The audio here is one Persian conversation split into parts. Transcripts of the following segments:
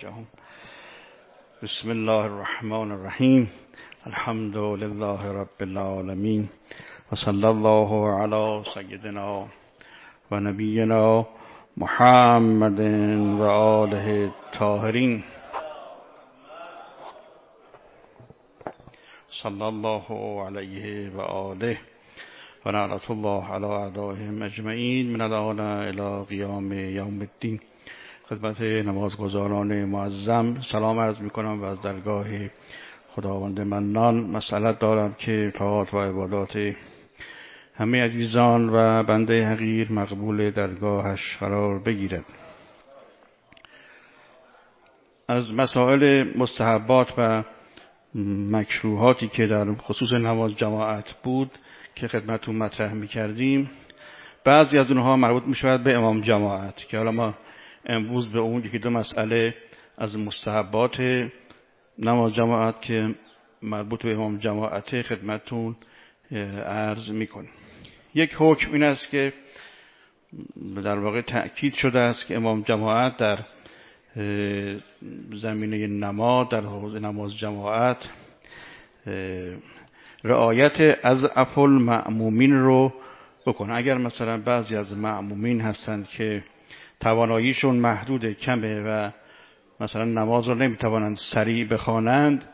جهان. بسم الله الرحمن الرحیم. الحمد لله رب العالمین. و صلی الله علی سیدنا و نبینا محمد و آله الطاهرین صلی الله علیه و آله و نعلت الله علی اعدائهم اجمعین. من الان الى قیام یوم الدین. خدمت نمازگزاران معظم سلام عرض می کنم و از درگاه خداوند منان مسئلت دارم که طاعات و عبادات همه عزیزان و بنده حقیر مقبول درگاهش قرار بگیرد. از مسائل مستحبات و مکروهاتی که در خصوص نماز جماعت بود که خدمتون مطرح می کردیم بعضی از اونها مربوط می شود به امام جماعت که حالا ما امروز به اون یکی دو مسئله از مستحبات نماز جماعت که مربوط به امام جماعت خدمتون عرض می‌کنه یک حکم این است که در واقع تأکید شده است که امام جماعت در زمینه نماز در حوض نماز جماعت رعایت از افل معمومین رو بکنه. اگر مثلا بعضی از معمومین هستند که تواناییشون محدود کمه و مثلا نماز رو نمی‌توانند سریع بخوانند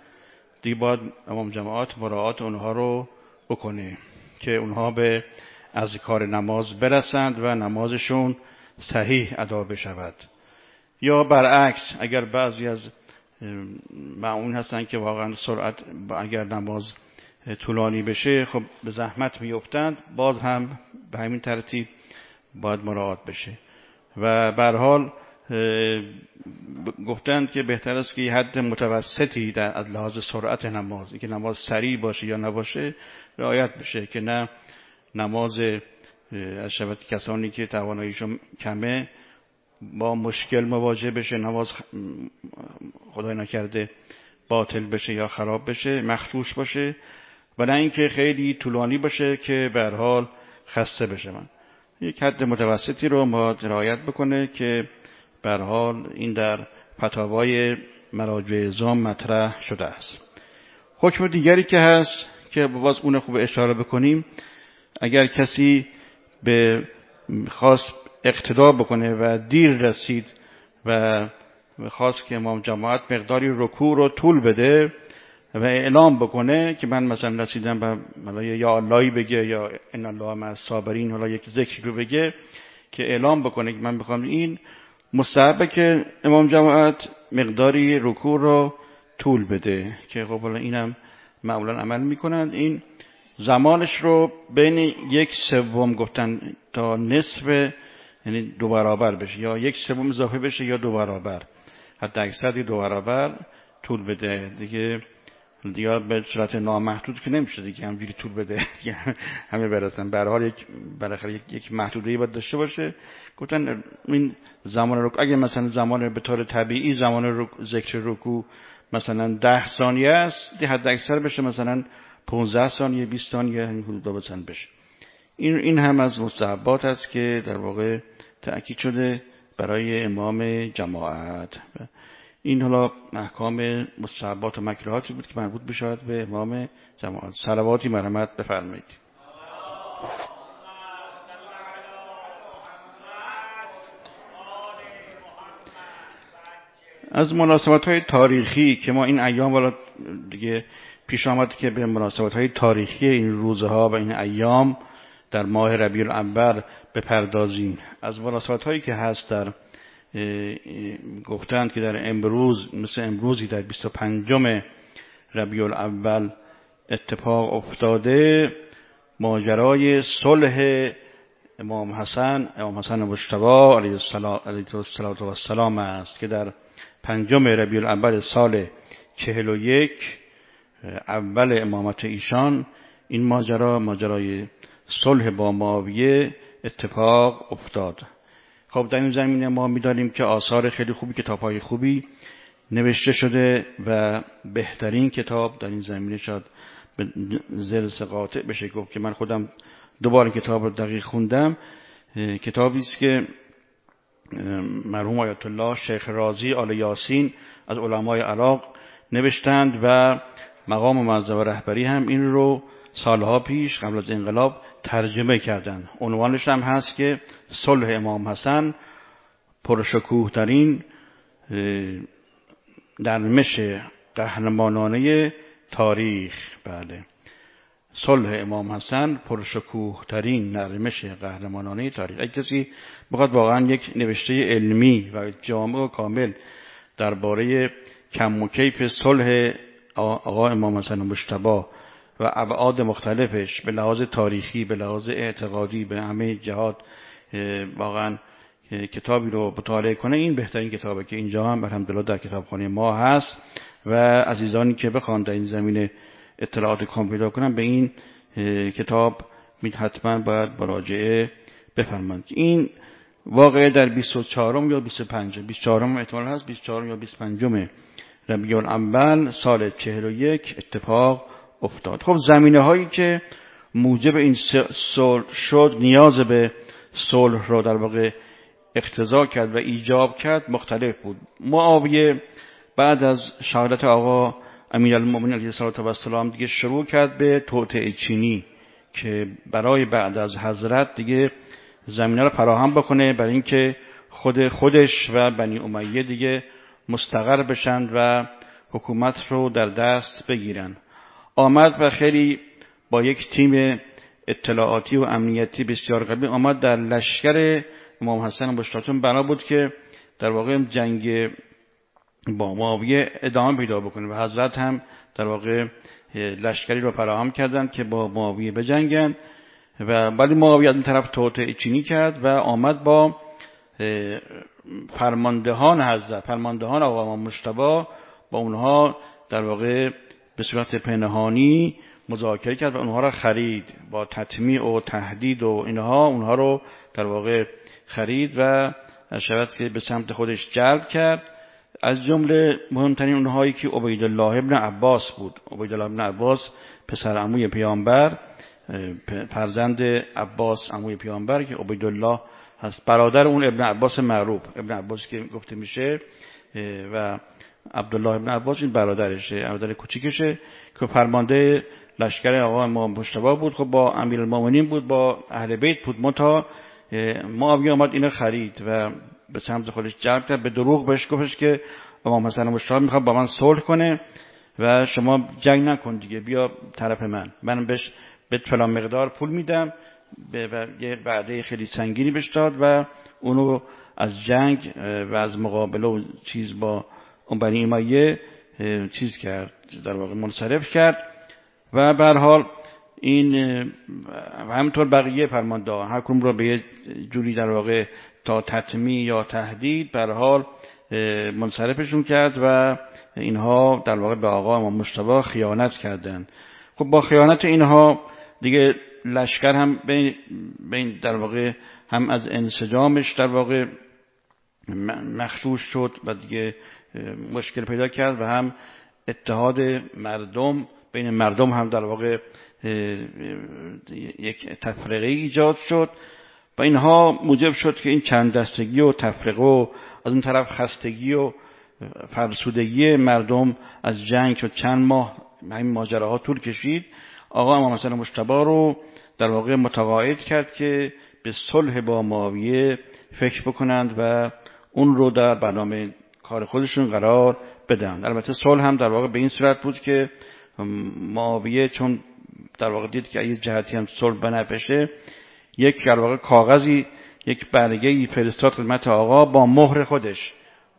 دیگه باید امام جماعت مراعات اونها رو بکنه که اونها به از کار نماز برسند و نمازشون صحیح ادا بشود. یا برعکس اگر بعضی از معون هستن که واقعا سرعت اگر نماز طولانی بشه خب به زحمت میفتند باز هم به همین ترتیب باید مراعات بشه. و بر حال گفتند که بهتر است که حد متوسطی در از لحاظ سرعت نماز که نماز سریع باشه یا نباشه رعایت بشه که نه نماز از شبت کسانی که تواناییشون کمه با مشکل مواجه بشه نماز خدای نکرده باطل بشه یا خراب بشه مخصوص باشه و نه اینکه خیلی طولانی باشه که به حال خسته بشه من. یک حد متوسطی رو ما رعایت بکنه که بر حال این در فتاوای مراجع ازام مطرح شده است. حکم دیگری که هست که باز اون خوب اشاره بکنیم اگر کسی به خواست اقتدا بکنه و دیر رسید و خواست که امام جماعت مقداری رکوع رو طول بده و اعلام بکنه که من مثلا رسیدم به یا اللهی بگه یا ان الله مع الصابرین حالا یک ذکری رو بگه که اعلام بکنه که من بخوام این مستحبه که امام جماعت مقداری رکوع رو طول بده که خب حالا اینم معمولا عمل می‌کنند. این زمانش رو بین یک سوم گفتن تا نصف یعنی دو برابر بشه یا یک سوم اضافه بشه یا دو برابر. حتی اکثر دو برابر طول بده. دیگه دیگه به صورت نامحدود که نمیشه دیگه همجوری طول بده. همه برسن. به حال یک بالاخره یک, یک محدوده باید داشته باشه. گفتن این زمان رکوع اگه مثلا زمان به طور طبیعی زمان ذکر رکوع مثلا ده ثانیه است حد اکثر بشه مثلا 15 ثانیه 20 ثانیه این حدودا بزن بشه. این این هم از مستحبات است که در واقع تأکید شده برای امام جماعت. این حالا احکام مستحبات و مکروهاتی بود که مربوط بشود به امام جماعت. صلواتی مرحمت بفرمایید. از مناسبت های تاریخی که ما این ایام والا دیگه پیش آمد که به مناسبت های تاریخی این روزها و این ایام در ماه ربیع الاول بپردازیم. از مناسبت هایی که هست در گفتند که در امروز مثل امروزی در 25 ربیع الاول اتفاق افتاده ماجرای صلح امام حسن امام حسن مجتبی علیه السلام است که در پنجم ربیع الاول سال چهل و یک اول امامت ایشان این ماجرا ماجرای صلح با معاویه اتفاق افتاد. خب در این زمینه ما می‌دانیم که آثار خیلی خوبی کتاب های خوبی نوشته شده و بهترین کتاب در این زمینه شد به زرس قاطع بشه گفت که من خودم دوباره کتاب رو دقیق خوندم. کتابی است که مرحوم آیت الله شیخ رازی آل یاسین از علمای عراق نوشتند و مقام معظم رهبری هم این رو سالها پیش قبل از انقلاب ترجمه کردند عنوانش هم هست که صلح امام حسن پرشکوه ترین درمش قهرمانانه تاریخ. بله. صلح امام حسن پرشکوه ترین نرمش قهرمانانه تاریخ. اگه کسی بخواد واقعا یک نوشته علمی و جامع و کامل درباره کم و کیف صلح آقا امام حسن مشتبا و ابعاد مختلفش به لحاظ تاریخی به لحاظ اعتقادی به همه جهات واقعا کتابی رو مطالعه کنه. این بهترین کتابه که اینجا هم الحمدلله در کتابخانه ما هست و عزیزانی که بخوان در این زمینه اطلاعات کام پیدا کنن به این کتاب حتما باید مراجعه بفرمایند این واقعه در 24 یا 25 24 احتمال هست 24 یا 25 ربیع الاول سال 41 اتفاق افتاد. خب زمینه هایی که موجب این صلح شد نیاز به صلح را در واقع اقتضا کرد و ایجاب کرد مختلف بود. معاویه بعد از شهادت آقا امیر المؤمنین علیه السلام دیگه شروع کرد به توطعه چینی که برای بعد از حضرت دیگه زمینه رو فراهم بکنه برای اینکه خود خودش و بنی امیه دیگه مستقر بشن و حکومت رو در دست بگیرن. آمد و خیلی با یک تیم اطلاعاتی و امنیتی بسیار قوی آمد در لشکر امام حسن مشتاتون. بنا بود که در واقع جنگ با معاویه ادامه پیدا بکنه و حضرت هم در واقع لشکری رو فراهم کردند که با معاویه بجنگن و ولی معاویه از این طرف توطعه چینی کرد و آمد با فرماندهان حضرت فرماندهان آقا مشتبا با اونها در واقع به صورت پنهانی مذاکره کرد و اونها را خرید با تطمیع و تهدید و اینها اونها رو در واقع خرید و شود که به سمت خودش جلب کرد. از جمله مهمترین اونهایی که عبیدالله ابن عباس بود. عبیدالله ابن عباس پسر عموی پیامبر فرزند عباس عموی پیامبر که عبیدالله هست. برادر اون ابن عباس معروف. ابن عباس که گفته میشه و عبدالله ابن عباس این برادرشه برادر کوچیکشه که فرمانده لشکر آقا امام مشتبه بود. خب با امیر المومنین بود با اهل بیت بود. متا معاویه آمد اینو خرید و به سمت خودش جلب کرد. به دروغ بهش گفتش که امام حسن مشتبه می‌خواد با من صلح کنه و شما جنگ نکن دیگه بیا طرف من. من بهش به فلان مقدار پول میدم. و یه وعده خیلی سنگینی بهش داد و اونو از جنگ و از مقابله و چیز با اون بنی ایمایه چیز کرد در واقع منصرف کرد. و به حال این همطور بقیه فرمانده هر کنون را به یه جوری در واقع تا تطمیع یا تهدید به حال منصرفشون کرد و اینها در واقع به آقا امام مشتبه خیانت کردند خب با خیانت اینها دیگه لشکر هم بین در واقع هم از انسجامش در واقع مخلوش شد و دیگه مشکل پیدا کرد و هم اتحاد مردم بین مردم هم در واقع یک تفرقه ایجاد شد و اینها موجب شد که این چند دستگی و تفرقه و از اون طرف خستگی و فرسودگی مردم از جنگ شد. چند ماه این ماجراها طول کشید. آقا امام حسن مشتبه رو در واقع متقاعد کرد که به صلح با معاویه فکر بکنند و اون رو در برنامه کار خودشون قرار بدن. البته صلح هم در واقع به این صورت بود که معاویه چون در واقع دید که اگه جهتی هم صلح بنفشه یک در واقع کاغذی یک برگه ای فرستاد خدمت آقا با مهر خودش.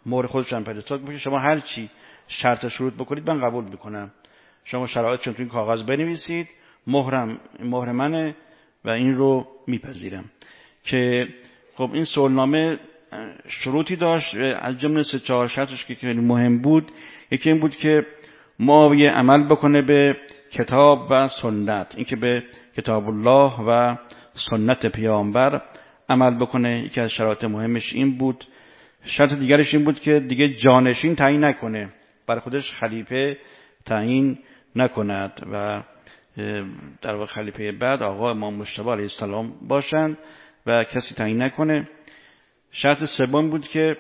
مهر خودش هم فرستاد. که شما هر چی شرط شروط بکنید من قبول می‌کنم. شما شرایط چون تو این کاغذ بنویسید مهرم مهر منه و این رو میپذیرم. که خب این سولنامه شروطی داشت از جمله سه چهار شرطش که خیلی مهم بود یکی این بود که معاویه عمل بکنه به کتاب و سنت اینکه به کتاب الله و سنت پیامبر عمل بکنه. یکی از شرایط مهمش این بود. شرط دیگرش این بود که دیگه جانشین تعیین نکنه. برای خودش خلیفه تعیین نکند و در واقع خلیفه بعد آقا امام مشتبه علیه السلام باشند و کسی تعیین نکنه. شرط سوم بود که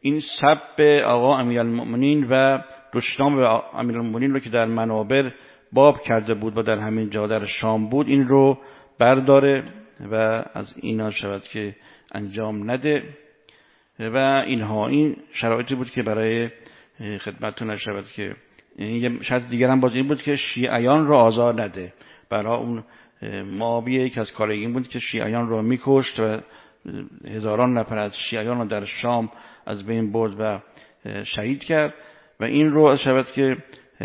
این سب آقا امیرالمؤمنین و دشنام به امیرالمؤمنین رو که در منابر باب کرده بود و در همین جا در شام بود این رو برداره و از اینا شود که انجام نده. و اینها این شرایطی بود که برای خدمتتون شود که یه شرط دیگر هم باز این بود که شیعیان رو آزار نده. برای اون معاویه یک از کار این بود که شیعیان رو میکشت و هزاران نفر از شیعیان رو در شام از بین برد و شهید کرد و این رو شود که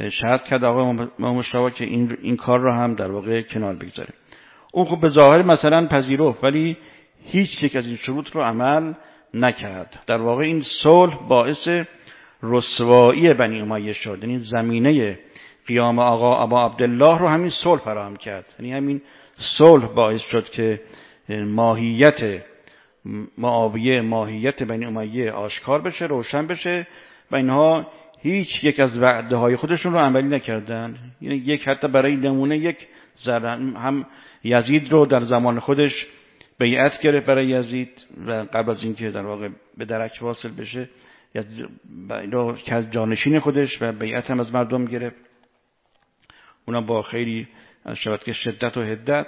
شهد کرد آقای مشتبه که این, این کار رو هم در واقع کنار بگذاره اون خب به ظاهر مثلا پذیرفت ولی هیچ یک از این شروط رو عمل نکرد. در واقع این صلح باعث رسوایی بنی امیه شد. یعنی زمینه قیام آقا ابا عبدالله رو همین صلح فراهم کرد. یعنی همین صلح باعث شد که ماهیت معاویه ماهیت بنی امیه آشکار بشه روشن بشه و اینها هیچ یک از وعده های خودشون رو عملی نکردن. یعنی یک حتی برای نمونه یک هم یزید رو در زمان خودش بیعت گرفت برای یزید و قبل از اینکه در واقع به درک واصل بشه که از جانشین خودش و بیعت هم از مردم گرفت. اونا با خیلی از که شدت و هدت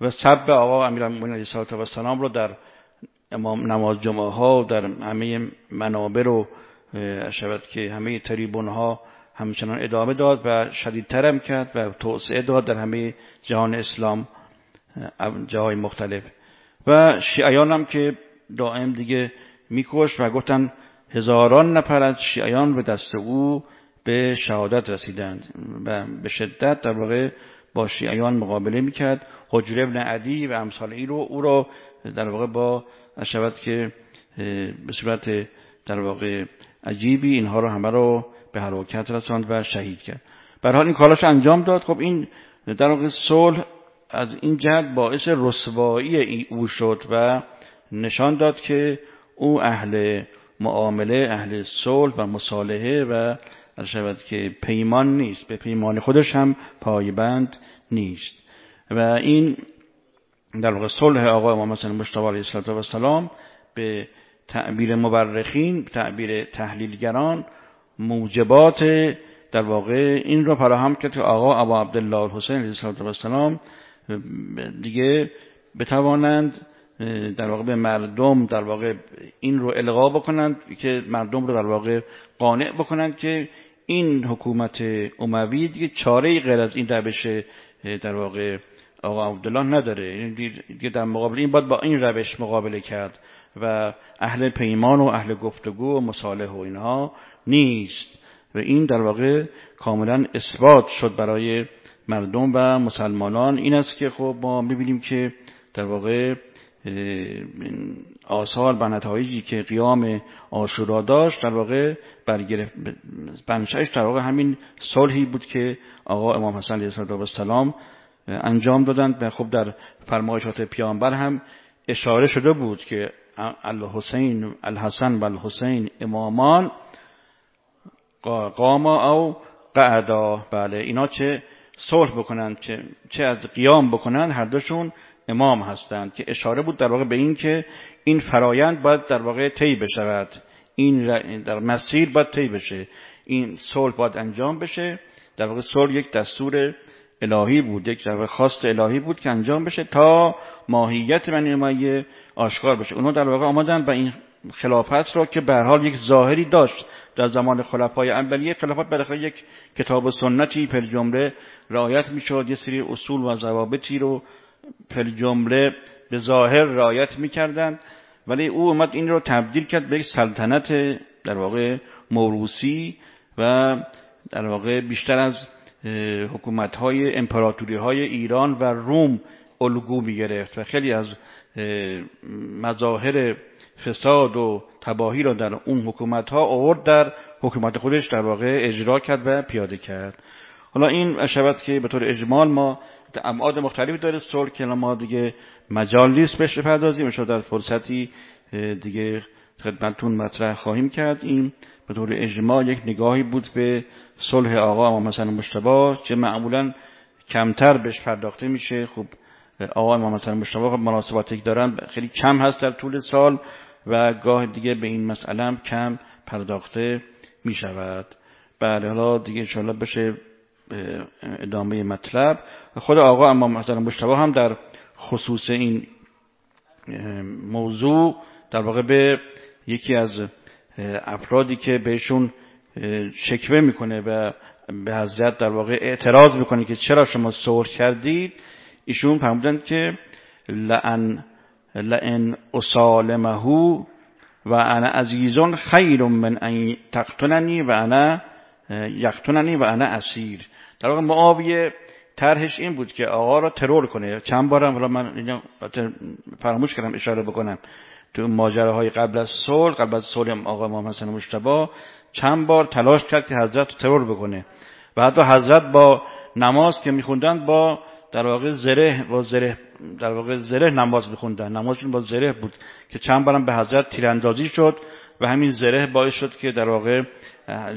و سب آقا امیرالمومنین علیه السلام رو در امام نماز جمعه ها در همه منابر و شود که همه تریبون ها همچنان ادامه داد و شدیدترم کرد و توسعه داد در همه جهان اسلام جاهای مختلف. و شیعیان هم که دائم دیگه میکش و گفتن هزاران نفر از شیعیان به دست او به شهادت رسیدند و به شدت در واقع با شیعیان مقابله می‌کرد. حجر ابن عدی و امثال ای رو او را در واقع با شود که به صورت در واقع عجیبی اینها رو همه رو به حرکت رساند و شهید کرد. حال این کالاش انجام داد. خب این در واقع صلح از این جهت باعث رسوایی او شد و نشان داد که او اهل معامله اهل صلح و مصالحه و شود که پیمان نیست. به پیمان خودش هم پایبند نیست. و این در واقع صلح آقای امام حسن مشتبه علیه السلام به تعبیر مبرخین تعبیر تحلیلگران موجبات در واقع این رو فراهم کرد که آقا ابا عبدالله حسین علیه السلام دیگه بتوانند در واقع به مردم در واقع این رو القا بکنند که مردم رو در واقع قانع بکنند که این حکومت اموی دیگه چاره غیر از این روش در واقع آقا عبدالله نداره. یعنی دیگه در مقابل این باید با این روش مقابله کرد و اهل پیمان و اهل گفتگو و مصالح و اینها نیست. و این در واقع کاملا اثبات شد برای مردم و مسلمانان. این است که خب ما می‌بینیم که در واقع آثار و نتایجی که قیام آشورا داشت در واقع برگرفت. بنشش در واقع همین صلحی بود که آقا امام حسن علیه السلام انجام دادند و خب در فرمایشات پیامبر هم اشاره شده بود که الحسین الحسن و الحسین امامان قاما او قعدا. بله اینا چه صلح بکنند چه, چه از قیام بکنند هر دوشون امام هستند که اشاره بود در واقع به این که این فرایند باید در واقع طی بشود. این در مسیر باید طی بشه. این صلح باید انجام بشه. در واقع صلح یک دستور الهی بود یک در خواست الهی بود که انجام بشه تا ماهیت بنی امیه آشکار بشه. اونها در واقع آمدن و این خلافت را که به حال یک ظاهری داشت در زمان خلفای اولیه خلافت بالاخره یک کتاب سنتی پر جمله رعایت می‌شد. یه سری اصول و ضوابطی رو پر به ظاهر رعایت می‌کردند ولی او اومد این رو تبدیل کرد به یک سلطنت در واقع موروسی و در واقع بیشتر از حکومت های امپراتوری های ایران و روم الگو می گرفت و خیلی از مظاهر فساد و تباهی را در اون حکومت ها آورد در حکومت خودش در واقع اجرا کرد و پیاده کرد. حالا این شود که به طور اجمال ما ابعاد مختلفی داره صلح که ما دیگه مجال نیست بهش بپردازیم در فرصتی دیگه خدمتتون مطرح خواهیم کرد. این به طور اجماع یک نگاهی بود به صلح آقا امام حسن مشتبه که معمولا کمتر بهش پرداخته میشه. خب آقا امام حسن مشتبه خب مناسباتی دارن خیلی کم هست در طول سال و گاه دیگه به این مسئله هم کم پرداخته می شود بله حالا دیگه انشاءالله بشه ادامه مطلب. خود آقا اما مثلا مشتبه هم در خصوص این موضوع در واقع به یکی از افرادی که بهشون شکوه می‌کنه و به حضرت در واقع اعتراض می‌کنه که چرا شما صلح کردید ایشون فرمودند که لعن لئن اسالمه و انا عزیزون خیر من ان تقتلنی و انا یقتلنی و انا اسیر. در واقع معاویه طرحش این بود که آقا را ترور کنه. چند بارم حالا من فراموش کردم اشاره بکنم. تو ماجراهای قبل از صلح قبل از صلح آقا محمد حسن مشتبه چند بار تلاش کرد که حضرت رو ترور بکنه. و حتی حضرت با نماز که میخوندن با در واقع زره با زره در واقع زره نماز میخوندن. نمازشون با زره بود که چند بارم به حضرت تیراندازی شد و همین زره باعث شد که در واقع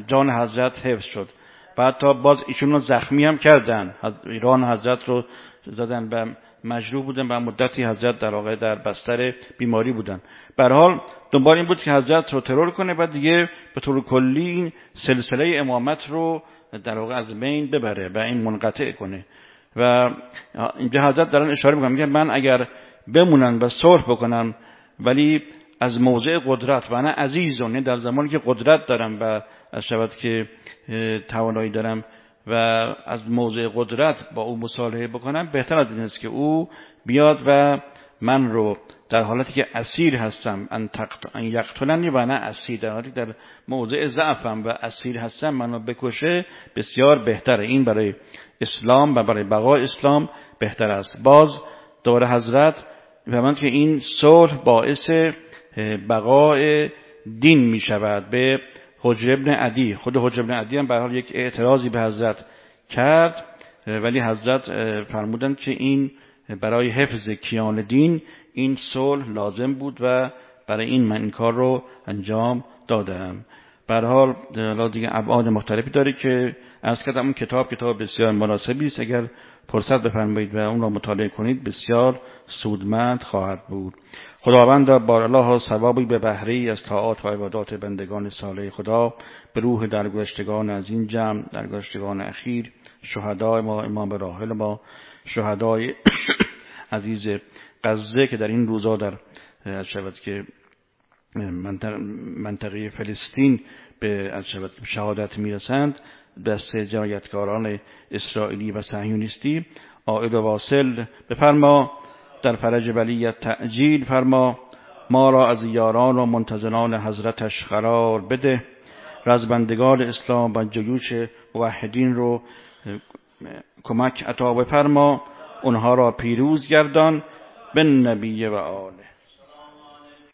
جان حضرت حفظ شد. بعد تا باز ایشون رو زخمی هم کردن. ایران حضرت رو زدن به مجروح بودن و مدتی حضرت در واقع در بستر بیماری بودن. به حال دنبال این بود که حضرت رو ترور کنه و دیگه به طور کلی این سلسله امامت رو در واقع از بین ببره و این منقطع کنه. و اینجا حضرت دارن اشاره می‌کنم میگن من اگر بمونن و صلح بکنم ولی از موضع قدرت و انا عزیزون در زمانی که قدرت دارم و از شود که توانایی دارم و از موضع قدرت با او مصالحه بکنم بهتر از این است که او بیاد و من رو در حالتی که اسیر هستم ان, ان یقتلنی و نه اسیر در حالتی در موضع ضعفم و اسیر هستم منو بکشه بسیار بهتره. این برای اسلام و برای بقای اسلام بهتر است. باز دور حضرت فهمند که این صلح باعث بقای دین می شود به حجر ابن عدی. خود حجر ابن عدی هم به حال یک اعتراضی به حضرت کرد ولی حضرت فرمودند که این برای حفظ کیان دین این صلح لازم بود و برای این من این کار رو انجام دادم. به حال دیگه ابعاد مختلفی داره که از کتاب کتاب بسیار مناسبی است. اگر فرصت بفرمایید و اون را مطالعه کنید بسیار سودمند خواهد بود. خداوند بار الله ثوابی به بهره از طاعات و عبادات بندگان صالح خدا به روح درگذشتگان از این جمع درگذشتگان اخیر شهدای ما امام راحل ما شهدای عزیز غزه که در این روزا در شود که منطقه فلسطین به شهادت می‌رسند. دست جنایتکاران اسرائیلی و صهیونیستی. آئد و واصل بفرما. در فرج ولیت تعجیل فرما. ما را از یاران و منتظران حضرتش قرار بده. رزبندگان اسلام و جیوش موحدین رو کمک عطا بفرما. اونها را پیروز گردان. به نبی و آله.